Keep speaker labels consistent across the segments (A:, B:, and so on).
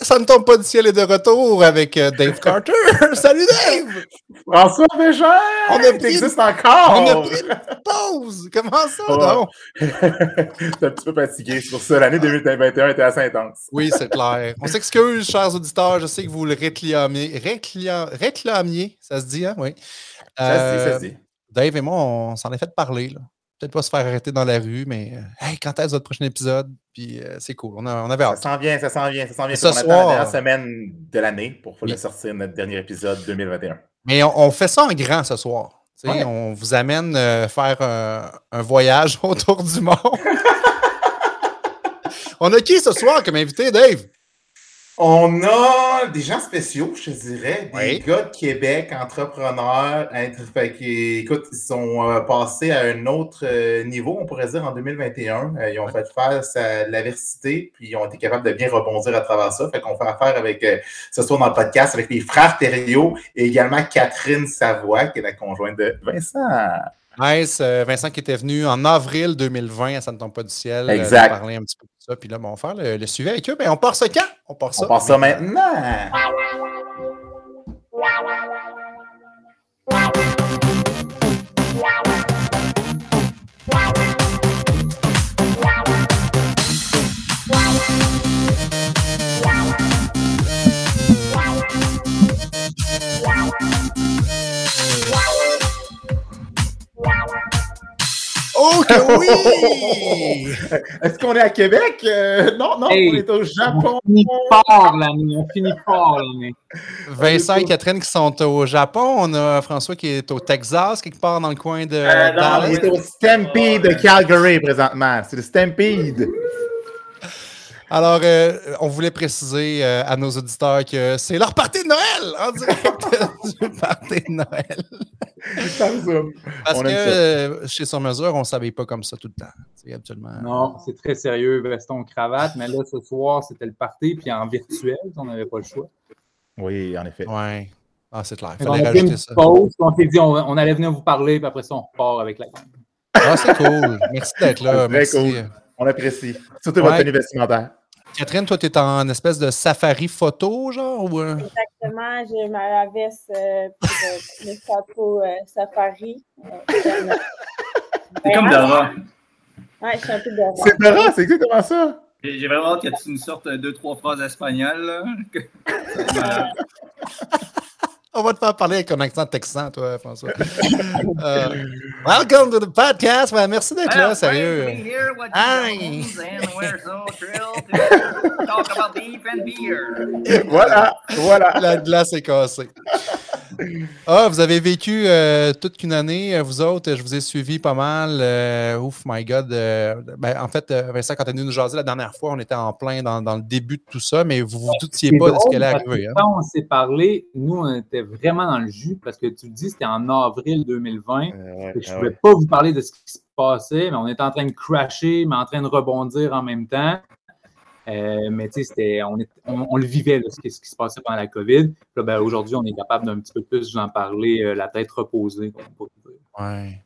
A: ça ne tombe pas du ciel est de retour avec euh, Dave Carter. Salut Dave!
B: François Bégin!
A: On a pris
B: existe encore!
A: On a pris une pause! Comment ça,
B: Oh.
A: non?
B: T'es un petit peu fatigué, c'est pour ça. L'année 2021 était assez intense.
A: Oui, c'est clair. On s'excuse, chers auditeurs. Je sais que vous le réclamiez. Réclamiez, ça se dit, hein? Oui.
B: Ça se dit, ça
A: Euh,
B: se dit.
A: Dave et moi, on s'en est fait parler. là. Peut-être pas se faire arrêter dans la rue, mais euh, hey, quand est-ce votre prochain épisode? Puis euh, c'est cool. On, a- on avait
B: Ça
A: hâte.
B: s'en vient, ça s'en vient, ça s'en vient.
A: Ce
B: on attend
A: soir-
B: la dernière semaine de l'année pour
A: Oui.
B: sortir, notre dernier épisode 2021.
A: Mais on, on fait ça en grand ce soir.
B: Ouais.
A: On vous amène euh, faire un, un voyage autour du monde. on a qui ce soir comme invité, Dave?
B: On a des gens spéciaux, je te dirais, des
A: Oui.
B: gars de Québec, entrepreneurs, que, écoute, ils sont euh, passés à un autre euh, niveau, on pourrait dire, en 2021. Euh, ils ont fait face à l'adversité, puis ils ont été capables de bien rebondir à travers ça. Fait qu'on fait affaire avec, ce soir dans le podcast, avec les frères Thériault et également Catherine Savoie, qui est la conjointe de Vincent.
A: Nice. euh, Vincent qui était venu en avril 2020 à Ça ne tombe pas du ciel. euh,
B: Exact.
A: nous parler un petit peu de ça. Puis là, ben, on va faire le, le suivi avec eux. Ben, on part ça quand? On part ça.
B: On passe ça maintenant.
A: Oh que oui!
B: Est-ce qu'on est à Québec? Euh, non, non,
C: Hey.
B: on est au Japon.
C: On finit fort l'année. On finit fort l'année.
A: Vincent et Catherine qui sont au Japon. On a François qui est au Texas, quelque part dans le coin de
D: Euh, non,
B: On est au Stampede de Calgary présentement. C'est le Stampede.
A: Alors, euh, on voulait préciser euh, à nos auditeurs que c'est leur party de Noël en direct du party de Noël.
B: Par Zoom.
A: Parce
B: On
A: que euh, chez Sur Mesure, on ne s'habille pas comme ça tout le temps. C'est absolument.
C: Non, c'est très sérieux, veston, cravate. Mais là, ce soir, c'était le party, puis en virtuel, on n'avait pas le choix.
B: Oui, en effet.
A: Ouais. Ah, c'est clair. Fallait
C: a fait une
A: rajouter ça.
C: pause, on s'est dit on, on allait venir vous parler, puis après ça, on repart avec la gang.
A: Ah, c'est cool. Merci d'être là. Merci.
B: cool. On apprécie. Surtout
A: Ouais.
B: votre tenue vestimentaire.
A: Catherine, toi, tu es en espèce de safari photo, genre? Ou, euh?
E: Exactement, j'ai ma veste euh, pour le, château euh, safari. Euh,
D: C'est comme Dora.
E: Ouais, je suis un peu Dora.
B: C'est Dora, c'est exactement ça.
D: J'ai j'ai vraiment hâte que tu nous sortes deux, trois phrases espagnoles. là.
A: On va te faire parler avec un accent texan, toi, François. Euh, welcome to the podcast. Ouais, merci d'être là,
D: Well,
A: sérieux.
D: so thrilled to talk about beef and beer.
B: Voilà, voilà.
A: La glace est cassée. Ah, vous avez vécu euh, toute une année, euh, vous autres. Je vous ai suivi pas mal. euh, ouf, my God. euh, ben, en fait, Vincent, quand tu es venu nous jaser la dernière fois, on était en plein dans, dans le début de tout ça, mais vous vous doutiez pas de ce
C: drôle,
A: qui allait
C: parce que
A: arriver. hein.
C: Quand on s'est parlé, nous, on était vraiment dans le jus, parce que tu le dis, c'était en avril 2020.
B: Euh, ouais,
C: Fait que je ne pouvais pas vous parler de ce qui se passait, mais on était en train de crasher, mais en train de rebondir en même temps. Euh, mais tu sais, c'était- on, est- on, on le vivait, là, ce, qui, ce qui se passait pendant la COVID. Là, ben, aujourd'hui, on est capable d'un petit peu plus vous en parler, euh, la tête reposée.
A: Ouais.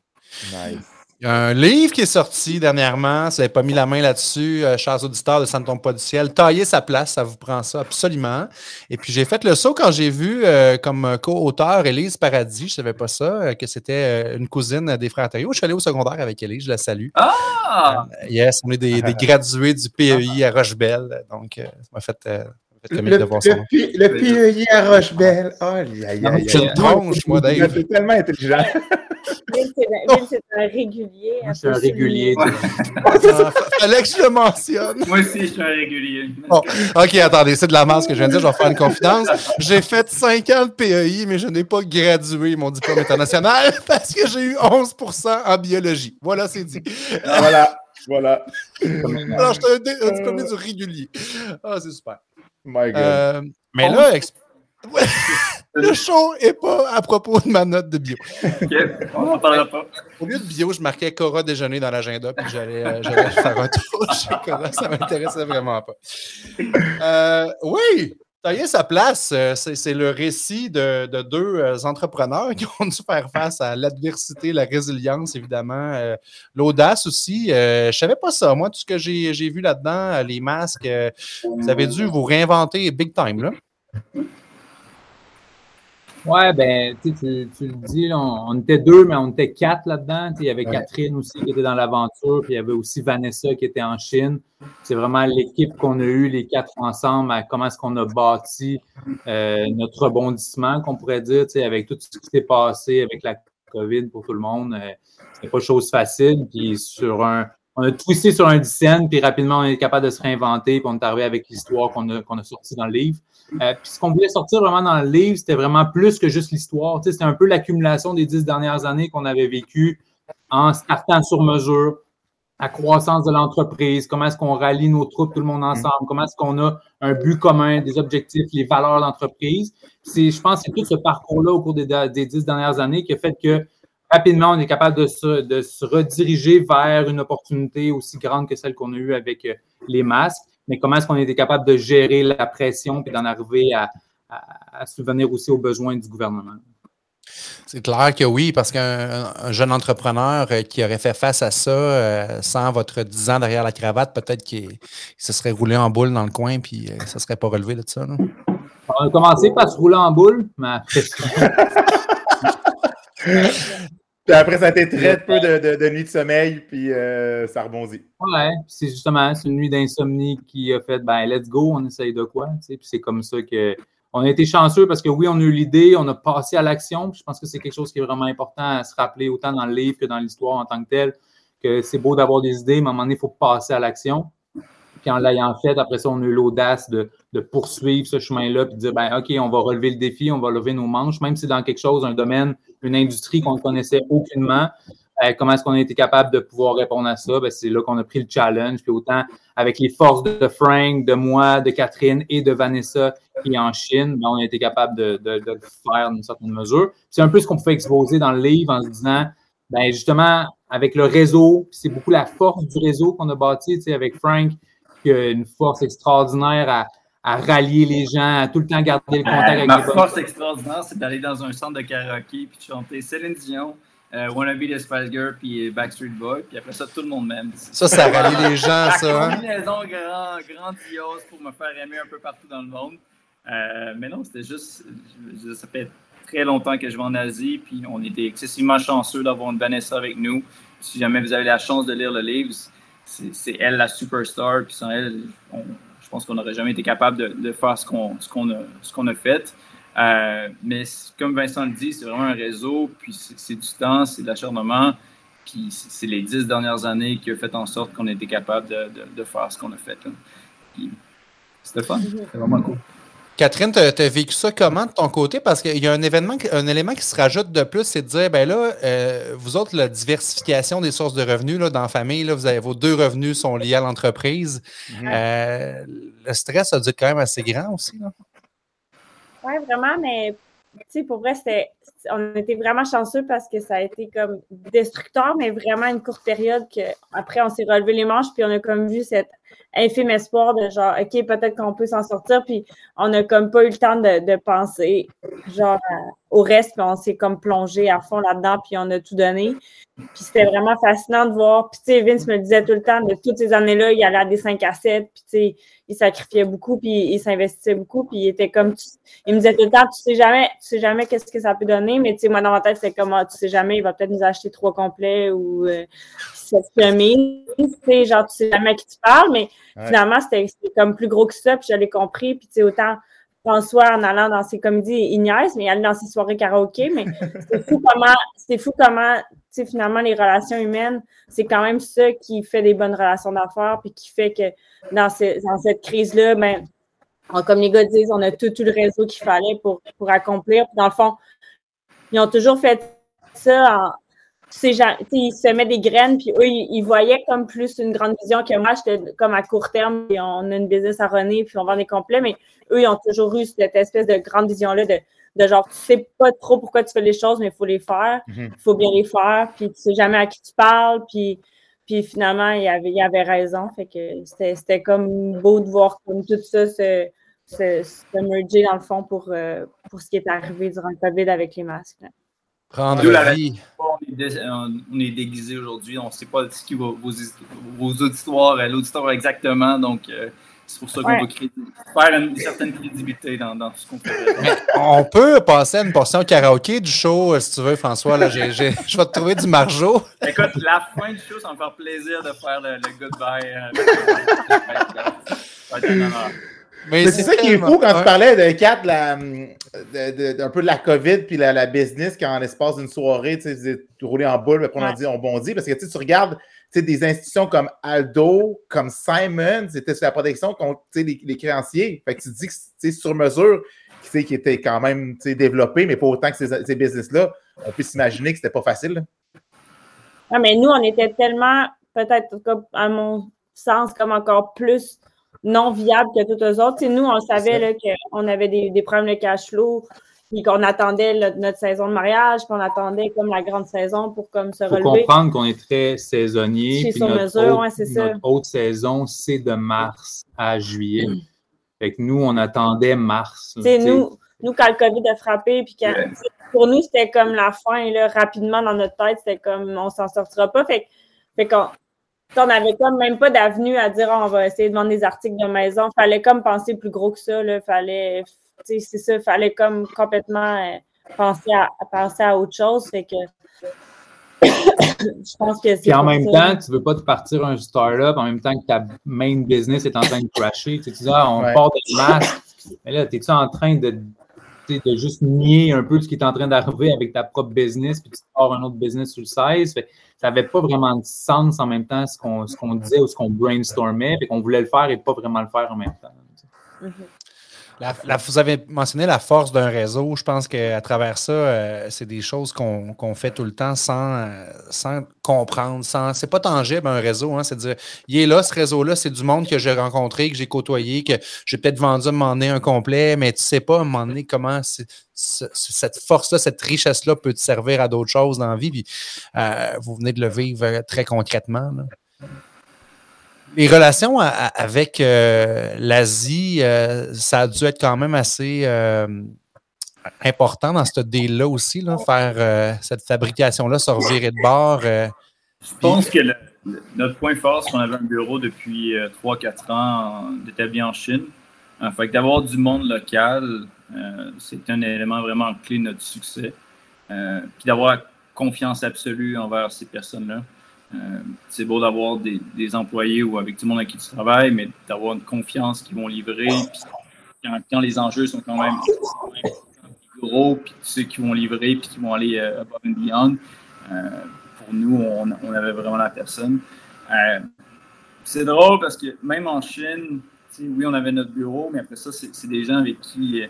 B: Nice.
A: Il y a un livre qui est sorti dernièrement. Si vous n'avez pas mis la main là-dessus, euh, chers auditeurs de Ça ne tombe pas du ciel, taillez sa place, ça vous prend ça absolument. Et puis j'ai fait le saut quand j'ai vu euh, comme co-auteur Élise Paradis, je ne savais pas ça, euh, que c'était euh, une cousine des frères Thériault. Je suis allé au secondaire avec Élise, je la salue.
D: Ah!
A: Euh, yes, on est des, des gradués du PEI à Rochebelle. Donc, euh, ça m'a fait, euh,
B: Le,
A: nom.
B: le, le PEI à Rochebelle. Oh,
A: Non,
B: aïe,
A: tu
B: aïe.
A: le tronches, moi, Dave.
B: C'est tellement intelligent.
E: Bill, c'est un régulier.
C: Moi, je suis un régulier.
A: Que je le mentionne.
D: Moi aussi, je suis un régulier.
A: Bon, OK, attendez, c'est de la masse que je viens de dire, je vais faire une confidence. J'ai fait 5 ans de PEI, mais je n'ai pas gradué mon diplôme international parce que j'ai eu 11 en biologie. Voilà, c'est dit.
B: Voilà, voilà.
A: Alors, je suis un, diplômé du régulier. Ah, c'est super.
B: My God.
A: Euh, mais là, ex- Ouais, le show n'est pas à propos de ma note de bio.
D: Ok, on n'en parlera pas.
A: Au lieu de bio, je marquais Cora déjeuner dans l'agenda, puis j'allais euh, faire un tour chez Cora. Ça m'intéressait vraiment pas. Euh, oui, Tailler sa place, euh, c'est le récit de, de deux euh, entrepreneurs qui ont dû faire face à l'adversité, la résilience, évidemment, euh, l'audace aussi. Euh, je savais pas ça. Moi, tout ce que j'ai vu là-dedans, euh, les masques, euh, vous avez dû vous réinventer big time, là.
C: Ouais, ben, tu, tu le dis, là, on, on était deux, mais on était quatre là-dedans. Il y avait
A: Ouais.
C: Catherine aussi qui était dans l'aventure, puis il y avait aussi Vanessa qui était en Chine. C'est vraiment l'équipe qu'on a eue, les quatre ensemble, à comment est-ce qu'on a bâti euh, notre rebondissement, qu'on pourrait dire, avec tout ce qui s'est passé avec la COVID pour tout le monde. Euh, C'était pas chose facile. Puis sur un, on a twisté sur un dizaine, puis rapidement, on est capable de se réinventer, puis on est arrivé avec l'histoire qu'on a, qu'on a sortie dans le livre. Euh, puis ce qu'on voulait sortir vraiment dans le livre, c'était vraiment plus que juste l'histoire. C'était un peu l'accumulation des dix dernières années qu'on avait vécues en startant sur mesure, la croissance de l'entreprise, comment est-ce qu'on rallie nos troupes, tout le monde ensemble, comment est-ce qu'on a un but commun, des objectifs, les valeurs d'entreprise. C'est, je pense que c'est tout ce parcours-là au cours des, dix dernières années qui a fait que rapidement, on est capable de se, de se rediriger vers une opportunité aussi grande que celle qu'on a eue avec euh, les masques. Mais comment est-ce qu'on était capable de gérer la pression et d'en arriver à, à, à subvenir aussi aux besoins du gouvernement?
A: C'est clair que oui, parce qu'un un jeune entrepreneur euh, qui aurait fait face à ça euh, sans votre 10 ans derrière la cravate, peut-être qu'il il se serait roulé en boule dans le coin puis euh, ça ne serait pas relevé de ça. là.
C: On a commencé par se rouler en boule, mais
B: Puis après, ça a été très peu de, de, de nuits de sommeil, puis euh, ça rebondit.
C: Ouais, c'est justement, c'est une nuit d'insomnie qui a fait, ben, let's go, on essaye de quoi, tu sais, puis c'est comme ça que, on a été chanceux parce que oui, on a eu l'idée, on a passé à l'action, je pense que c'est quelque chose qui est vraiment important à se rappeler autant dans le livre que dans l'histoire en tant que tel, que c'est beau d'avoir des idées, mais à un moment donné, il faut passer à l'action. Puis en l'ayant fait, après ça, on a eu l'audace de, de poursuivre ce chemin-là, puis de dire, ben, OK, on va relever le défi, on va lever nos manches, même si c'est dans quelque chose, un domaine, une industrie qu'on ne connaissait aucunement. Euh, comment est-ce qu'on a été capable de pouvoir répondre à ça? Ben, c'est là qu'on a pris le challenge. Puis autant avec les forces de Frank, de moi, de Catherine et de Vanessa qui en Chine, ben, on a été capable de, de, faire d'une certaine mesure. C'est un peu ce qu'on pouvait exposer dans le livre en se disant, ben, justement, avec le réseau, c'est beaucoup la force du réseau qu'on a bâti, tu avec Frank, qui a une force extraordinaire à, à rallier les gens, à tout le temps garder le contact
D: Euh,
C: avec
D: ma
C: les bonnes
D: force extraordinaire, c'est d'aller dans un centre de karaoké puis de chanter Céline Dion, euh, Wannabe de Spice Girl puis Backstreet Boy. Puis après ça, tout le monde m'aime.
A: Ça, ça rallie les gens, ça. Hein?
D: combinaison grand, grandiose pour me faire aimer un peu partout dans le monde. Euh, mais non, c'était juste, je- ça fait très longtemps que je vais en Asie, puis on était excessivement chanceux d'avoir une Vanessa avec nous. Si jamais vous avez la chance de lire le livre, c'est c'est elle la superstar, puis sans elle, on- je pense qu'on n'aurait jamais été capable de, de faire ce qu'on ce qu'on a, ce qu'on a fait. Euh, mais comme Vincent le dit, c'est vraiment un réseau, puis c'est du temps, c'est de l'acharnement, puis c'est les dix dernières années qui ont fait en sorte qu'on a été capable de, de, de faire ce qu'on a fait. C'était fun, c'était vraiment cool.
A: Catherine, tu as vécu ça comment de ton côté? Parce qu'il y a un événement, un élément qui se rajoute de plus, c'est de dire, ben là, euh, vous autres, la diversification des sources de revenus là, dans la famille, là, vous avez vos deux revenus sont liés à l'entreprise.
B: Mhm.
A: Euh, le stress a dû être quand même assez grand aussi. Là.
E: Oui, vraiment, mais tu sais, pour vrai, c'était. On était vraiment chanceux parce que ça a été comme destructeur, mais vraiment une courte période que après on s'est relevé les manches, puis on a comme vu cet infime espoir de genre, OK, peut-être qu'on peut s'en sortir, puis on a comme pas eu le temps de, de penser genre au reste, puis on s'est comme plongé à fond là-dedans, puis on a tout donné. Puis c'était vraiment fascinant de voir. Puis tu sais, Vince me disait tout le temps, de toutes ces années-là, il allait à des 5 à 7, puis tu sais, il sacrifiait beaucoup, puis il s'investissait beaucoup, puis il était comme, il me disait tout le temps, tu sais jamais, tu sais jamais qu'est-ce que ça peut donner, mais tu sais, moi, dans ma tête, c'est comme, ah, tu sais jamais, il va peut-être nous acheter trois complets ou euh, cette chemise, tu sais, genre, tu sais jamais à qui tu parles, mais
B: Ouais.
E: finalement, c'était c'était comme plus gros que ça, puis je l'ai compris, puis tu sais, autant François, en allant dans ses comédies, il niaise, mais il allait dans ses soirées karaoké, mais c'est fou comment, c'est fou comment, tu sais, finalement, les relations humaines, c'est quand même ça qui fait des bonnes relations d'affaires, puis qui fait que dans, ce- dans cette crise-là, ben, on- comme les gars disent, on a tout, tout le réseau qu'il fallait pour, pour accomplir. Puis dans le fond, ils ont toujours fait ça en. Ils se mettent des graines, puis eux, ils, ils voyaient comme plus une grande vision que moi. J'étais comme à court terme, puis on a une business à runner, puis on vend des complets, mais eux, ils ont toujours eu cette espèce de grande vision-là de, de genre, tu sais pas trop pourquoi tu fais les choses, mais il faut les faire, il
B: Mhm.
E: faut bien les faire, puis tu sais jamais à qui tu parles, puis, puis finalement, il avait, il avait raison. Fait que c'était c'était comme beau de voir comme tout ça se, se, se merger dans le fond pour, euh, pour ce qui est arrivé durant le COVID avec les masques. là.
A: Prendre
D: Nous, la
A: vie.
D: on est, dé- on est déguisé aujourd'hui. On ne sait pas ce qui va vos, vos auditoires, euh, l'auditoire exactement. Donc, euh, c'est pour ça qu'on
E: Ouais.
D: va créer- faire une, certaine crédibilité dans, dans tout ce qu'on fait.
A: On peut passer à une portion karaoké du show, euh, si tu veux, François. Là, je vais te trouver du margeau.
D: Écoute, la fin du show, ça va me faire plaisir de faire le, le goodbye. euh, Un.
B: Mais c'est ça qui est fou quand
A: Ouais.
B: tu parlais de Kat, la, de, de- d'un peu de la COVID puis la, la business, qu'en l'espace d'une soirée, tu sais, en boule, puis après on a
E: Ouais.
B: dit on bondit. Parce que tu sais, tu regardes tu sais, des institutions comme Aldo, comme Simon, c'était sur la protection contre les, les créanciers. Fait que tu te dis que c'est sur mesure qui, était quand même développé, mais pas autant que ces, ces business-là. On peut s'imaginer que c'était pas facile. là.
E: Ah, mais nous, on était tellement, peut-être, à mon sens, comme encore plus non viable que tous les autres. Tu sais, nous, on savait là, qu'on avait des, des problèmes de cash flow, puis qu'on attendait notre saison de mariage, puis on attendait comme la grande saison pour comme se
C: Il faut
E: relever.
C: comprendre qu'on est très saisonnier.
E: C'est
C: puis
E: sur
C: notre
E: mesure,
C: haute-
E: ouais, c'est ça.
C: Notre haute saison, c'est de mars à juillet. Fait que nous, on attendait mars. là,
E: Tu sais,
C: tu sais.
E: nous, nous, quand le COVID a frappé, puis quand, pour nous, c'était comme la fin, là, rapidement dans notre tête, c'était comme on s'en sortira pas. Fait, que- fait qu'on on n'avait comme même pas d'avenue à dire Ah, on va essayer de vendre des articles de maison. Fallait comme penser plus gros que ça. Là. Fallait, tu sais, c'est ça, fallait comme complètement euh, penser, à, à penser à autre chose. Fait que je pense que c'est.
C: Puis en même
E: ça.
C: temps, tu veux pas te partir un startup en même temps que ta main business est en train de crasher. Tu, sais, tu dis, ah, on
B: Ouais.
C: part de masque. Mais là, es-tu en train de, de juste nier un peu ce qui est en train d'arriver avec ta propre business, puis tu pars un autre business sur le 16? Fait que ça n'avait pas vraiment de sens en même temps ce qu'on ce qu'on disait ou ce qu'on brainstormait, puis qu'on voulait le faire et pas vraiment le faire en même temps.
E: Mhm.
A: Vous avez mentionné la force d'un réseau. Je pense qu'à travers ça, euh, c'est des choses qu'on fait tout le temps sans, comprendre. C'est pas tangible un réseau. Hein, c'est dire, il est là, ce réseau-là, c'est du monde que j'ai rencontré, que j'ai côtoyé, que j'ai peut-être vendu à un moment donné un complet, mais tu sais pas à un moment donné comment cette force-là, cette richesse-là peut te servir à d'autres choses dans la vie. Puis, euh, vous venez de le vivre euh, très concrètement. Les relations à- à- avec euh, l'Asie, euh, ça a dû être quand même assez euh, important dans ce deal-là aussi, là, faire cette fabrication-là se revirer de bord.
D: Je pense que le- le- notre point fort, c'est qu'on avait un bureau depuis 3-4 ans en- établi en Chine. Fait d'avoir du monde local, c'est un élément vraiment clé de notre succès. Puis d'avoir confiance absolue envers ces personnes-là. Euh, c'est beau d'avoir des, des employés ou avec du monde avec qui tu travailles, mais d'avoir une confiance qu'ils vont livrer. Puis quand, quand les enjeux sont quand même gros, puis tu sais qu'ils vont livrer, puis qu'ils vont aller euh, above and beyond. Euh, pour nous, on, on avait vraiment la personne. Euh, c'est drôle parce que même en Chine, oui, on avait notre bureau, mais après ça, c'est des gens avec qui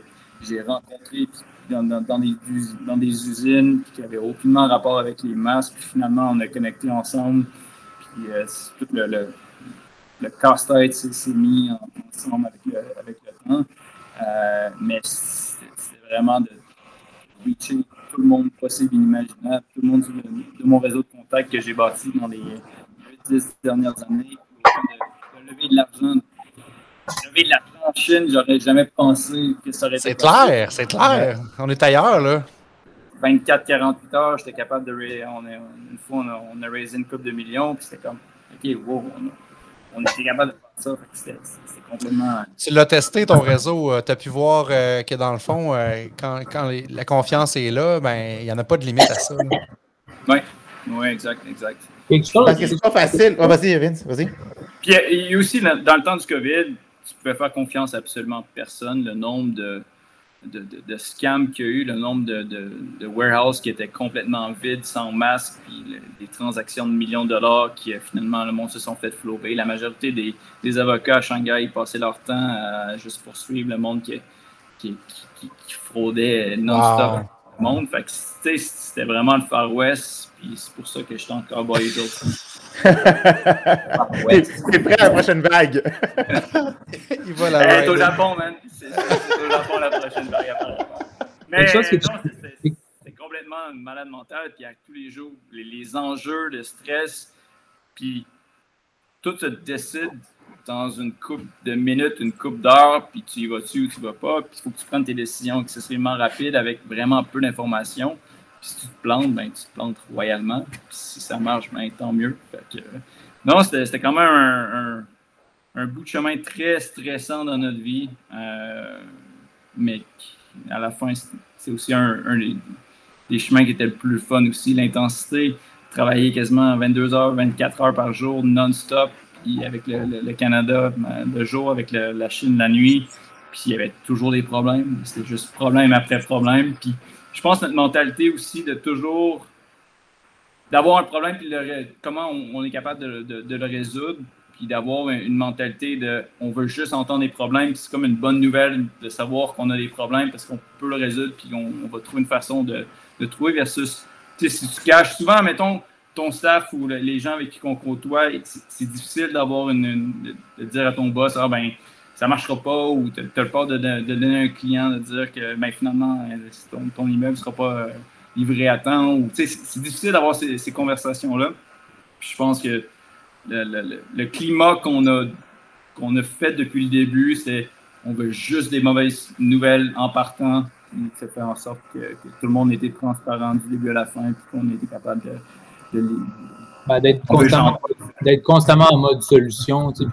D: j'ai rencontré puis dans, des, dans des usines qui n'avaient aucunement rapport avec les masques. Puis finalement, on a connecté ensemble. Puis euh, tout le, le, le casse-tête s'est mis en- ensemble avec le, avec temps. Euh, mais c'est vraiment de reacher tout le monde possible, inimaginable, tout le monde de, de mon réseau de contacts que j'ai bâti dans les 10 dernières années. De, de lever de l'argent. Lever de l'argent en Chine, j'aurais jamais pensé que ça aurait été
A: C'est clair, c'est clair. On est ailleurs, là.
D: 24-48 heures, j'étais capable de. On a, une fois, on a, on a raisé une coupe de millions, puis c'était comme, OK, wow, on, était capable de faire ça. Fait que C'était c'était complètement.
A: Tu l'as testé, ton réseau. tu as pu voir euh, que dans le fond, euh, quand, quand les- la confiance est là, ben il n'y en a pas de limite à ça.
D: Oui, ouais, exact, exact.
C: Quelque chose,
B: Parce que c'est pas facile. Vas-y, Vince, vas-y.
D: Puis euh, il y a aussi, dans le temps du COVID, tu pouvais faire confiance à absolument personne. Le nombre de, de, de- de scams qu'il y a eu, le nombre de, warehouses qui étaient complètement vides, sans masque, puis le- des transactions de millions de dollars qui, euh, finalement, le monde se sont fait flower. La majorité des, des avocats à Shanghai ils passaient leur temps à juste poursuivre le monde qui, qui, qui, qui- qui fraudait non-stop
A: Wow.
D: le monde. Fait que, c'était vraiment le Far West, puis c'est pour ça que j'étais encore boy aujourd'hui.
B: T'es t'es prêt à la prochaine vague?
A: Il va la
D: Elle est au. Japon, man. C'est au Japon la prochaine vague. Mais
C: tu-
D: non, c'est- c'est- c'est complètement une malade mentale. Puis à tous les jours, les, les enjeux de stress, puis tout se décide dans une coupe de minutes, une coupe d'heures, puis tu y vas-tu ou tu y vas pas, puis il faut que tu prennes tes décisions excessivement rapides avec vraiment peu d'informations. Si tu te plantes, ben tu te plantes royalement. Si ça marche, ben tant mieux. Non, c'était quand même un, un, bout de chemin très stressant dans notre vie, euh, mais à la fin, c'est aussi un, des, chemins qui étaient le plus fun aussi. L'intensité, travailler quasiment 22 heures, 24 heures par jour, non-stop, puis avec le, Canada le jour, avec la Chine la nuit, puis il y avait toujours des problèmes. C'était juste problème après problème. Puis je pense que notre mentalité aussi de toujours d'avoir un problème, puis comment on, est capable de, le résoudre, puis d'avoir une mentalité de on veut juste entendre des problèmes, c'est comme une bonne nouvelle de savoir qu'on a des problèmes parce qu'on peut le résoudre, puis on, va trouver une façon de, trouver versus, si tu caches souvent, mettons, ton staff ou les gens avec qui on côtoie, c'est difficile d'avoir une, de dire à ton boss, ah ben, ça ne marchera pas, ou tu as peur de, donner à un client, de dire que ben, finalement, ton, ton immeuble ne sera pas euh, livré à temps. Ou, c'est difficile d'avoir ces, conversations-là. Je pense que le, climat qu'on a, qu'on a fait depuis le début, c'est on veut juste des mauvaises nouvelles en partant. Ça fait en sorte que, tout le monde était transparent du début à la fin, puis qu'on était capable de, de
C: ben, d'être constamment, en mode solution. Tu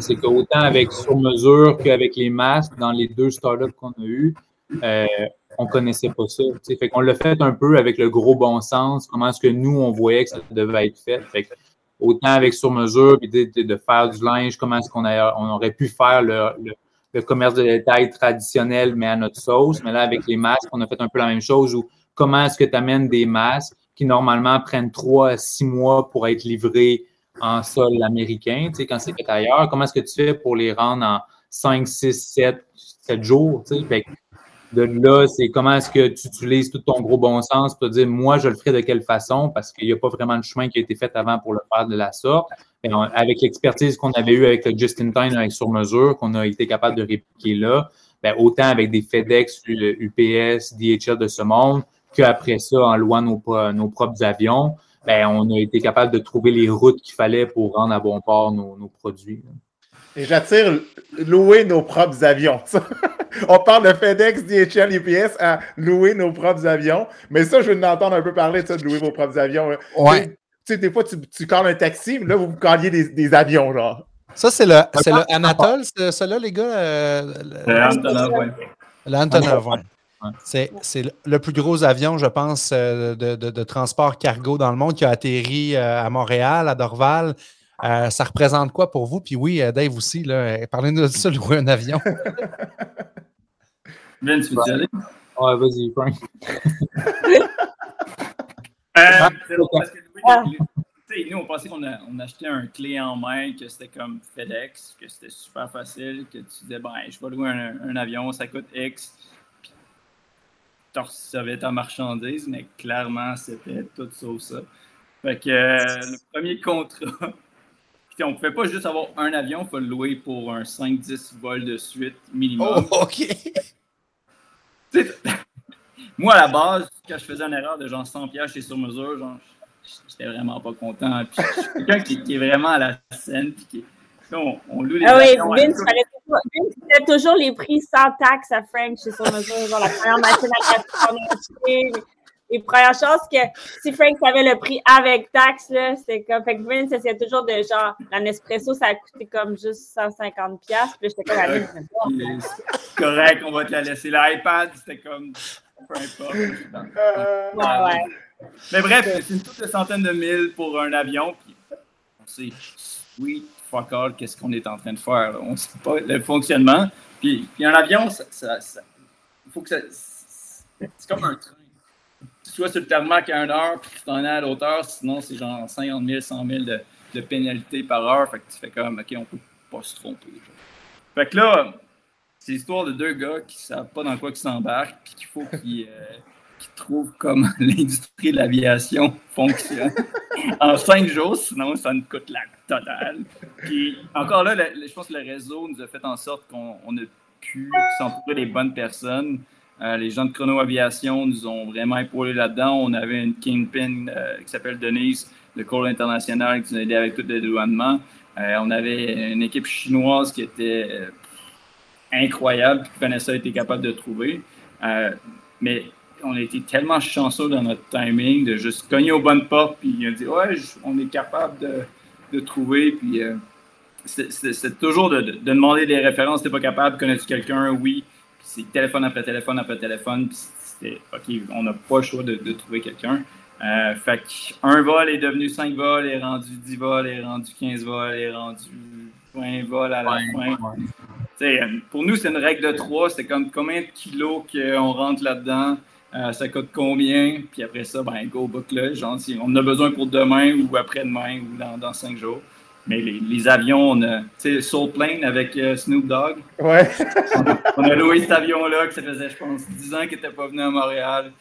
C: c'est qu'autant avec sur mesure qu'avec les masques, dans les deux startups qu'on a eus, euh, on connaissait pas ça. Tu fait qu'on l'a fait un peu avec le gros bon sens, comment est-ce que nous, on voyait que ça devait être fait. fait autant avec sur mesure, puis de, faire du linge, comment est-ce qu'on on aurait pu faire le, le, commerce de détail traditionnel, mais à notre sauce. Mais là, avec les masques, on a fait un peu la même chose où comment est-ce que tu amènes des masques qui normalement prennent trois à six mois pour être livrés en sol américain, tu sais, quand c'est fait ailleurs. Comment est-ce que tu fais pour les rendre en 5, 6, 7, 7 jours? Tu sais? de là, c'est comment est-ce que tu utilises tout ton gros bon sens pour te dire, moi, je le ferai de quelle façon, parce qu'il n'y a pas vraiment de chemin qui a été fait avant pour le faire de la sorte. avec l'expertise qu'on avait eue avec le Justin Time, avec sur mesure, qu'on a été capable de répliquer là, ben, autant avec des FedEx, UPS, DHL de ce monde, qu'après ça, en louant nos, nos propres avions, ben, on a été capable de trouver les routes qu'il fallait pour rendre à bon port nos, nos produits.
B: Et j'attire louer nos propres avions. on parle de FedEx, DHL, UPS à louer nos propres avions. Mais ça, je veux entendre un peu parler de ça, de louer vos propres avions.
A: Ouais.
B: Tu sais, des fois, tu, tu un taxi, mais là, vous vous calliez des, des avions, genre.
A: Ça, c'est le, c'est le Anatole, c'est là, les gars? Euh, L'Antonov, oui. C'est, le plus gros avion, je pense, euh, de, de, transport cargo dans le monde qui a atterri euh, à Montréal, à Dorval. ça représente quoi pour vous? Puis oui, Dave aussi, parlez-nous de ça, louer un avion.
D: Ben, tu veux y aller?
C: Ouais, vas-y, Frank.
D: euh, parce que, nous, on pensait qu'on on achetait un clé en main, que c'était comme FedEx, que c'était super facile, que tu disais, ben, je vais louer un, avion, ça coûte X, recevais ta marchandise, mais clairement, c'était tout sauf ça. Fait que euh, le premier contrat, on ne pouvait pas juste avoir un avion, il faut le louer pour un 5-10 vols de suite minimum.
A: Oh, OK!
D: moi, à la base, quand je faisais une erreur de genre 100 pièces chez sur mesure, genre, j'étais vraiment pas content. Puis, je suis quelqu'un qui, est vraiment à la scène. Puis qui, on, on loue les
E: Ah oui, Vince, tu toujours les prix sans taxe à Frank chez sur mesure. Genre la première machine à café les premières choses que si Frank savait le prix avec taxe, c'est comme. Fait que Vince essayait toujours de genre, la Nespresso, ça a coûté comme juste 150$. Puis j'étais comme
D: C'est correct, on va te la laisser. L'iPad, c'était comme. Peu importe.
E: ouais, ouais.
D: Mais bref, c'est une toute de centaines de mille pour un avion. Puis on sait, oui, qu'est-ce qu'on est en train de faire. On ne sait pas le fonctionnement. Puis, puis un avion, ça, faut que ça. C'est comme un train soit sur le tarmac à une heure, puis tu t'en es à l'auteur, sinon c'est genre 50 000, 100 000 de, de par heure. Fait que tu fais comme, OK, on peut pas se tromper. Fait que là, c'est l'histoire de deux gars qui savent pas dans quoi ils s'embarquent, puis qu'il faut qu'ils euh, trouvent comment l'industrie de l'aviation fonctionne en cinq jours, sinon ça nous coûte la totale. Encore là, je pense que le réseau nous a fait en sorte qu'on a pu s'entourer des bonnes personnes. Euh, les gens de Chrono Aviation nous ont vraiment épaulé là-dedans. On avait une kingpin euh, qui s'appelle Denise, de Call International, qui nous a aidé avec tout le dédouanement. on avait une équipe chinoise qui était incroyable, que Vanessa était capable de trouver. mais on a été tellement chanceux dans notre timing de juste cogner aux bonnes portes, puis a dit Ouais, on est capable de, de trouver. Puis c'est toujours de, demander des références. T'es pas capable, connais-tu quelqu'un? Oui. c'est téléphone après téléphone après téléphone. Puis c'était OK, on n'a pas le choix de, trouver quelqu'un. Euh, fait qu'un vol est devenu 5 vols, est rendu 10 vols, est rendu 15 vols, est rendu 20 vols à la fin. Pour nous, c'est une règle de 3. C'est comme combien de kilos qu'on rentre là-dedans? Euh, ça coûte combien? Puis après ça, ben, go book là. Genre, si on a besoin pour demain ou après-demain ou dans, dans cinq jours. Mais les, avions, on a, tu sais, Soul Plane avec euh, Snoop Dogg.
B: Ouais.
D: on, a loué cet avion-là, que ça faisait, je pense, 10 ans qu'il n'était pas venu à Montréal.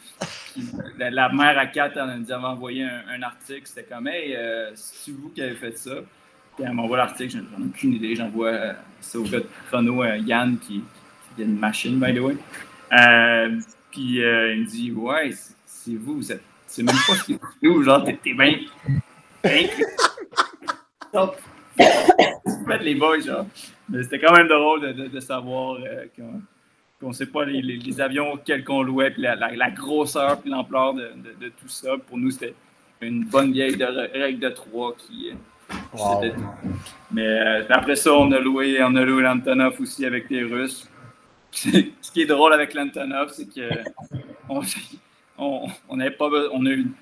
D: la, mère à quatre, elle nous avait envoyé un, article. C'était comme, hey, euh, c'est vous qui avez fait ça? Puis elle m'envoie l'article, j'en ai aucune idée. J'envoie euh, ça au gars de chrono, Yann, qui, qui a une machine, by the way. Puis il me dit, ouais, c'est vous, vous êtes. C'est même pas ce que vous, genre, t'es bien. Faites les boys, genre. Mais c'était quand même drôle de, de, savoir euh, qu'on ne sait pas les, les, avions auxquels qu'on louait, puis la, la, grosseur, puis l'ampleur de, de, tout ça. Pour nous, c'était une bonne vieille règle de trois qui. Euh, Mais euh, après ça, on a loué, on a loué l'Antonov aussi avec les Russes. Ce qui est drôle avec l'Antonov, c'est que on, pas,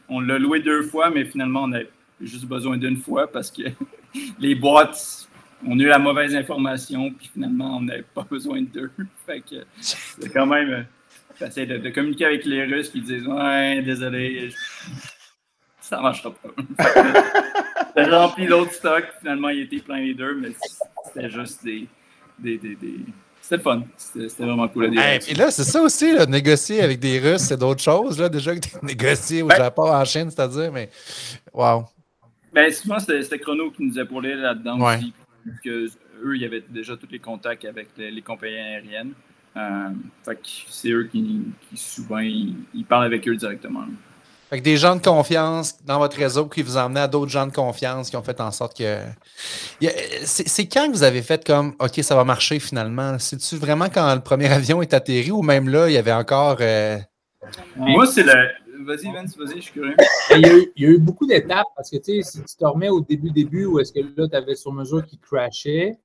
D: on, l'a loué deux fois, mais finalement, on avait juste besoin d'une fois parce que les boîtes, on a eu la mauvaise information, puis finalement, on n'avait pas besoin de deux. fait que c'est quand même facile de, communiquer avec les Russes, puis ils disent Ouais, désolé, ça marchera pas. J'ai rempli l'autre stock, finalement, il était plein les deux, mais c'était juste des. des, des, C'était le fun. C'était vraiment cool à dire.
A: Et là, c'est ça aussi, là, négocier avec des Russes, c'est d'autres choses, là, déjà que négocier au ben Japon, en Chine, c'est-à-dire, mais waouh.
D: Ben, souvent, c'était Chrono qui nous a parlé là-dedans aussi. Que eux, il y avait déjà tous les contacts avec les, compagnies aériennes. Euh, fait que c'est eux qui, souvent, ils, parlent avec eux directement.
A: Fait que des gens de confiance dans votre réseau qui vous emmenaient à d'autres gens de confiance qui ont fait en sorte que. C'est quand que vous avez fait comme OK, ça va marcher finalement? C'est-tu vraiment quand le premier avion est atterri ou même là, il y avait encore. Euh,
D: Moi, c'est le, Vas-y, Vince, vas-y, je suis curieux.
C: Il y, a eu, beaucoup d'étapes parce que, tu sais, si tu te remets au début, début, où est-ce que là, tu avais sur mesure qui crashait,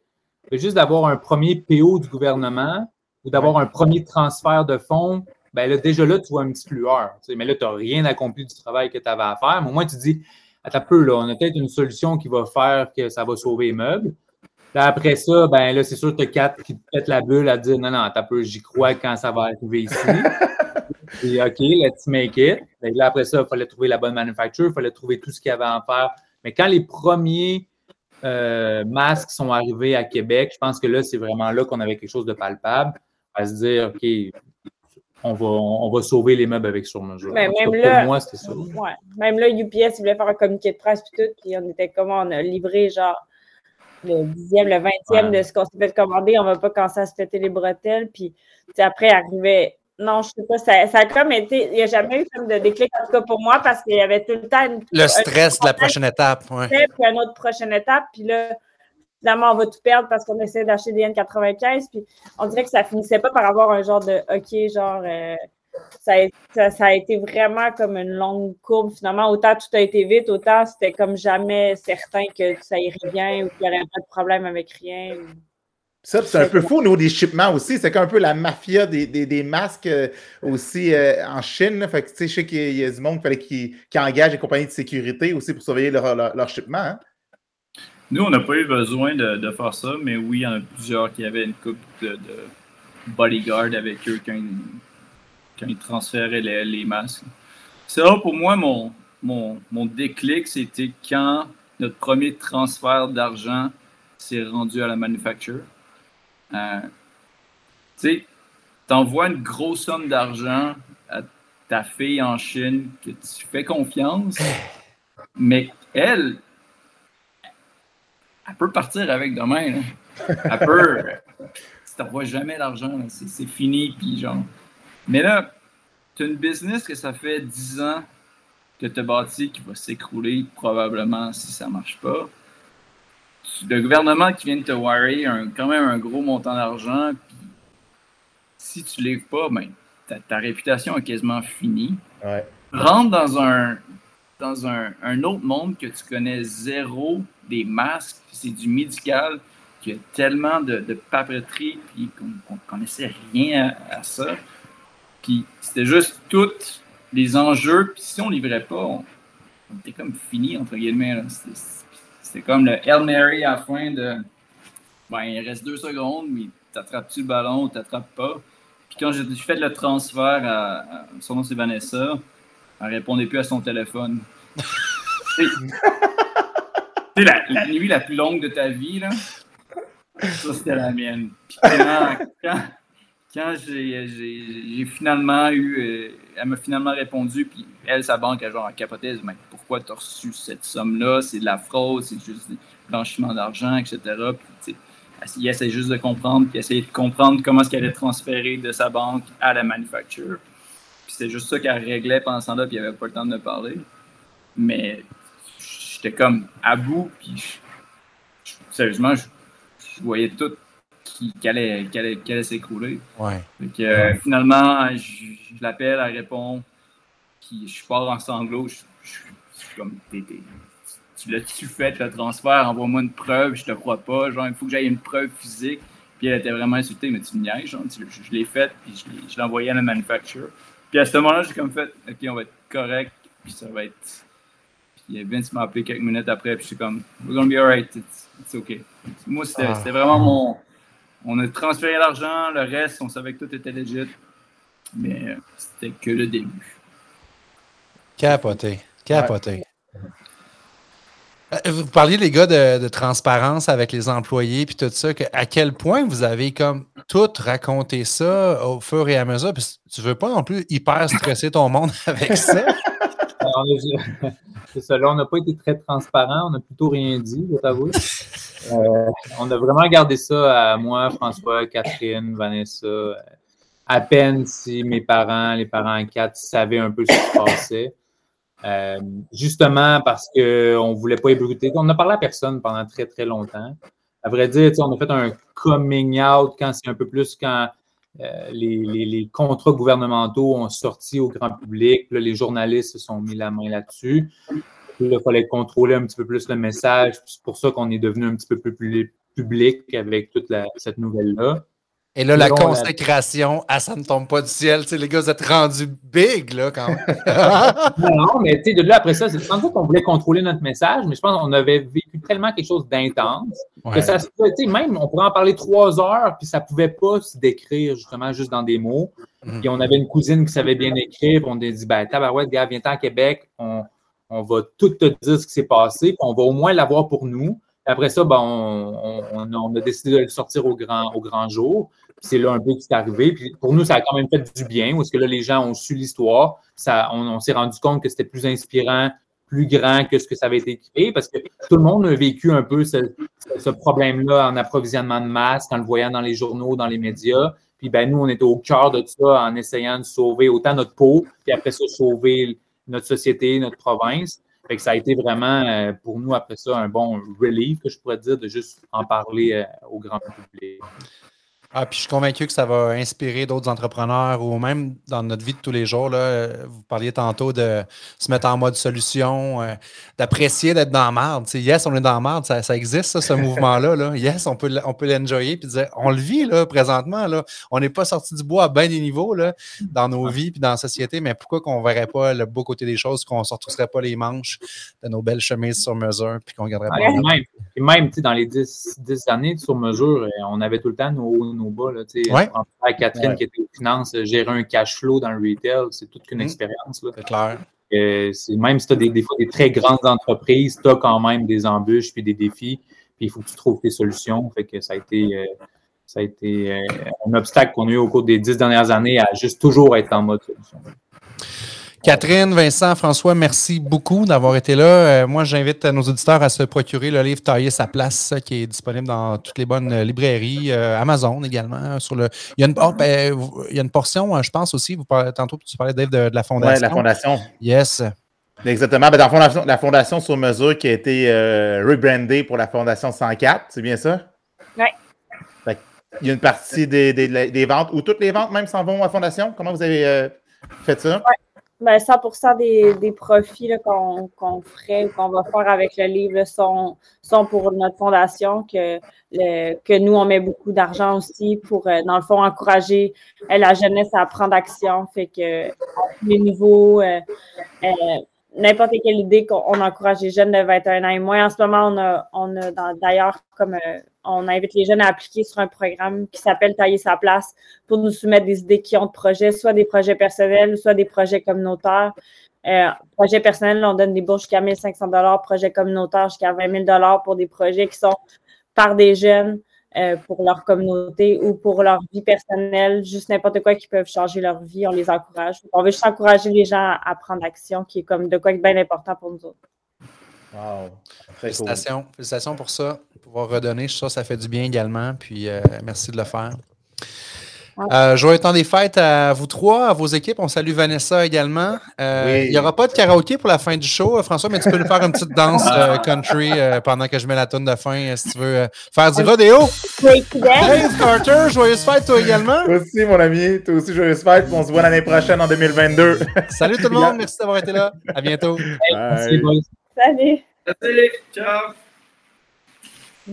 C: juste d'avoir un premier PO du gouvernement ou d'avoir un premier transfert de fonds, ben là, déjà là, tu vois un petit lueur. Tu sais, mais là, tu n'as rien accompli du travail que tu avais à faire. Mais au moins, tu dis, un peu, là, on a peut-être une solution qui va faire que ça va sauver les meubles. après ça, ben là, c'est sûr que tu as quatre qui te pètent la bulle à dire non, non, un peu, j'y crois quand ça va arriver ici. Et OK, let's make it. là, après ça, il fallait trouver la bonne manufacture, il fallait trouver tout ce qu'il y avait à en faire. Mais quand les premiers euh, masques sont arrivés à Québec, je pense que là, c'est vraiment là qu'on avait quelque chose de palpable, à se dire, OK, on va, on va sauver les meubles avec sur-mesure.
E: même là, pour moi, c'était ça. Ouais. Même là, UPS, voulait faire un communiqué de presse, puis tout, puis on était comment, on a livré genre le dixième, le vingtième de ce qu'on s'est fait commander, on ne va pas commencer à se péter les bretelles, puis après, arrivait non, je sais pas. Ça, ça a comme été. Il n'y a jamais eu comme de déclic, en tout cas pour moi, parce qu'il y avait tout le temps.
A: le stress de la prochaine étape. Ouais.
E: Puis une autre prochaine étape. Puis là, finalement, on va tout perdre parce qu'on essaie d'acheter des N95. Puis on dirait que ça finissait pas par avoir un genre de OK, genre. Euh, ça, a, été vraiment comme une longue courbe. Finalement, autant tout a été vite, autant c'était comme jamais certain que ça irait bien ou qu'il n'y aurait pas de problème avec rien.
B: Ça, c'est un peu fou au niveau des shipments aussi. C'est un peu la mafia des, des, masques euh, aussi euh, en Chine. Fait que, je sais qu'il y a du monde fallait qui, qui engage des compagnies de sécurité aussi pour surveiller leur, leur. Hein.
D: Nous, on n'a pas eu besoin de, de, faire ça, mais oui, il y en a plusieurs qui avaient une coupe de, bodyguard avec eux quand ils, quand ils transféraient les, les masques. C'est là pour moi, mon, mon, mon déclic, c'était quand notre premier transfert d'argent s'est rendu à la manufacture. Euh, tu sais, t'envoies une grosse somme d'argent à ta fille en Chine que tu fais confiance, mais elle, elle peut partir avec demain. Elle peut. tu t'envoies jamais l'argent, c'est fini, puis genre. Mais là, tu as une business que ça fait 10 ans que tu as bâti qui va s'écrouler probablement si ça marche pas le gouvernement qui vient de te wirer un, quand même un gros montant d'argent, si tu ne livres pas, ben, ta, réputation est quasiment finie. Rentre dans un dans un, autre monde que tu connais zéro des masques, c'est du médical, qu'il y a tellement de, papeterie, puis qu'on ne connaissait rien à, ça. Puis c'était juste tous les enjeux, puis si on livrait pas, on, était comme fini, entre guillemets. C'était comme le Hail Mary à la fin de. Ben, il reste deux secondes, mais t'attrapes-tu le ballon ou t'attrapes pas? Puis quand j'ai fait le transfert à, son nom c'est Vanessa, elle répondait plus à son téléphone. c'est la, la, nuit la plus longue de ta vie, là. Ça, c'était la mienne. Puis quand, quand, j'ai finalement eu. Euh, elle m'a finalement répondu, puis elle, sa banque, a genre capoté, mais pourquoi tu as reçu cette somme-là? C'est de la fraude, c'est juste du blanchiment d'argent, etc. Puis, il essaie juste de comprendre, puis essayer de comprendre comment est-ce qu'elle allait transférer de sa banque à la manufacture. C'était juste ça qu'elle réglait pendant ce temps-là, puis il avait pas le temps de me parler. Mais j'étais comme à bout, puis sérieusement, je, voyais tout qui, allait, allait, s'écrouler.
A: Ouais.
D: Euh, finalement, je, l'appelle, elle répond, puis je pars en sanglots. Je, suis comme, tu l'as-tu fait le transfert, envoie-moi une preuve, je te crois pas, genre, il faut que j'aille une preuve physique. Puis elle était vraiment insultée, mais tu me niaises, genre, je, l'ai fait, puis je l'ai envoyé à la manufacture. Puis à ce moment-là, j'ai comme fait, OK, on va être correct, puis ça va être. Puis Vince m'a appelé quelques minutes après, puis je suis comme, we're gonna be alright, it's, it's okay. Moi, c'était ah. vraiment mon. On a transféré l'argent, le reste, on savait que tout était legit, mais c'était que le début.
A: Capoté, capoté. Euh, vous parliez, les gars, de, transparence avec les employés puis tout ça. à quel point vous avez comme tout raconté ça au fur et à mesure? Puis tu veux pas non plus hyper stresser ton monde avec ça?
C: C'est ça, là, on n'a pas été très transparent, on n'a plutôt rien dit, je t'avoue. Euh, on a vraiment gardé ça à moi, François, Catherine, Vanessa. À peine si mes parents, les parents quatre, savaient un peu ce qui se passait. Euh, justement parce qu'on ne voulait pas ébruiter. On n'a parlé à personne pendant très, très longtemps. À vrai dire, on a fait un coming out quand c'est un peu plus quand euh, les, contrats gouvernementaux ont sorti au grand public. les journalistes se sont mis la main là-dessus. il fallait contrôler un petit peu plus le message. C'est pour ça qu'on est devenu un petit peu plus public avec toute cette nouvelle-là.
A: Et là, la consécration, à ça ne tombe pas du ciel. Tu sais, les gars, vous êtes rendus big, là, quand même.
C: non, mais tu sais, de là, après ça, c'est sans doute qu'on voulait contrôler notre message, mais je pense qu'on avait vécu tellement quelque chose d'intense que ça se même, on pourrait en parler trois heures, puis ça pouvait pas se décrire, justement, juste dans des mots. Mm. Puis on avait une cousine qui savait bien écrire, puis on a dit, ben, tabarouette, gars, viens-t'en à Québec, on, on va tout te dire ce qui s'est passé, puis on va au moins l'avoir pour nous. Après ça, ben, on, a décidé de le sortir au grand, jour c'est là un peu qui est arrivé. Puis pour nous, ça a quand même fait du bien, parce que là, les gens ont su l'histoire. On, s'est rendu compte que c'était plus inspirant, plus grand que ce que ça avait été créé, parce que tout le monde a vécu un peu ce, problème-là en approvisionnement de masse, en le voyant dans les journaux, dans les médias. Puis ben, nous, on était au cœur de ça en essayant de sauver autant notre peau, puis après ça, sauver notre société, notre province. Fait que ça a été vraiment euh, pour nous, après ça, un bon relief, que je pourrais dire, de juste en parler euh, au grand public.
A: Ah, puis je suis convaincu que ça va inspirer d'autres entrepreneurs ou même dans notre vie de tous les jours. Là, vous parliez tantôt de se mettre en mode solution, euh, d'apprécier d'être dans la merde. yes, on est dans la merde, ça, existe, ce mouvement-là. Là. Yes, on peut, on peut l'enjoyer puis dire on le vit là, présentement. Là. On n'est pas sorti du bois à bien des niveaux là, dans nos vies puis dans la société, mais pourquoi qu'on ne verrait pas le beau côté des choses, qu'on ne se retrousserait pas les manches de nos belles chemises sur mesure puis qu'on garderait pas.
C: même, et même dans les 10, 10 années de sur mesure, euh, on avait tout le temps nos bas. Là,
A: ouais.
C: Catherine qui était aux finances, gérer un cash flow dans le retail, c'est toute une mmh. expérience.
A: C'est clair.
C: Euh, même si tu as des, des, fois des très grandes entreprises, tu as quand même des embûches puis des défis, puis il faut que tu trouves tes solutions. Fait que ça a été, euh, ça a été euh, un obstacle qu'on a eu au cours des dix dernières années à juste toujours être en mode solution.
A: Catherine, Vincent, François, merci beaucoup d'avoir été là. Euh, moi, j'invite nos auditeurs à se procurer le livre Tailler sa place, qui est disponible dans toutes les bonnes librairies, euh, Amazon également. Sur le, il, y a une, oh, ben, il y a une portion, je pense aussi, vous parlez, tantôt tu parlais Dave de, de la fondation. Oui,
B: la fondation.
A: Yes.
B: Exactement. Ben, dans la fondation, la fondation sur mesure qui a été euh, rebrandée pour la Fondation 104, c'est bien ça?
E: Oui.
B: Il y a une partie des, des, des, ventes, ou toutes les ventes même s'en vont à la Fondation? Comment vous avez euh, fait ça?
E: Oui. Ben, 100 des, des profits qu'on ferait ou qu'on va faire avec le livre sont, sont pour notre fondation, que, que nous, on met beaucoup d'argent aussi pour, euh, dans le fond, encourager euh, la jeunesse à prendre action. Fait que les niveaux, euh, n'importe quelle idée qu'on encourage les jeunes de 21 ans et moins. En ce moment, on a, on a d'ailleurs comme on invite les jeunes à appliquer sur un programme qui s'appelle Tailler sa place pour nous soumettre des idées qui ont de projets, soit des projets personnels, soit des projets communautaires. Euh, projet personnel, on donne des bourses jusqu'à 1500 dollars, projet communautaire jusqu'à 20 000 dollars pour des projets qui sont par des jeunes euh, pour leur communauté ou pour leur vie personnelle, juste n'importe quoi qui peuvent changer leur vie, on les encourage. On veut juste encourager les gens à prendre action, qui est comme de quoi être bien important pour nous autres.
A: Wow. Félicitations. Félicitations pour ça. Pouvoir redonner, je suis sûr que ça fait du bien également. Puis euh, merci de le faire. Euh, joyeux temps des fêtes à vous trois, à vos équipes. On salue Vanessa également. Euh, il n'y aura pas de karaoké pour la fin du show, François, mais tu peux nous faire une petite danse euh, country pendant que je mets la tonne de fin, si tu veux faire du rodéo. Dave Carter, joyeuse fête toi également.
B: Toi aussi, mon ami. Toi aussi, joyeuse fête. On se voit l'année prochaine en 2022.
A: Salut tout le monde. Merci d'avoir été là. À bientôt.
E: Salut.
D: Salut. Ciao.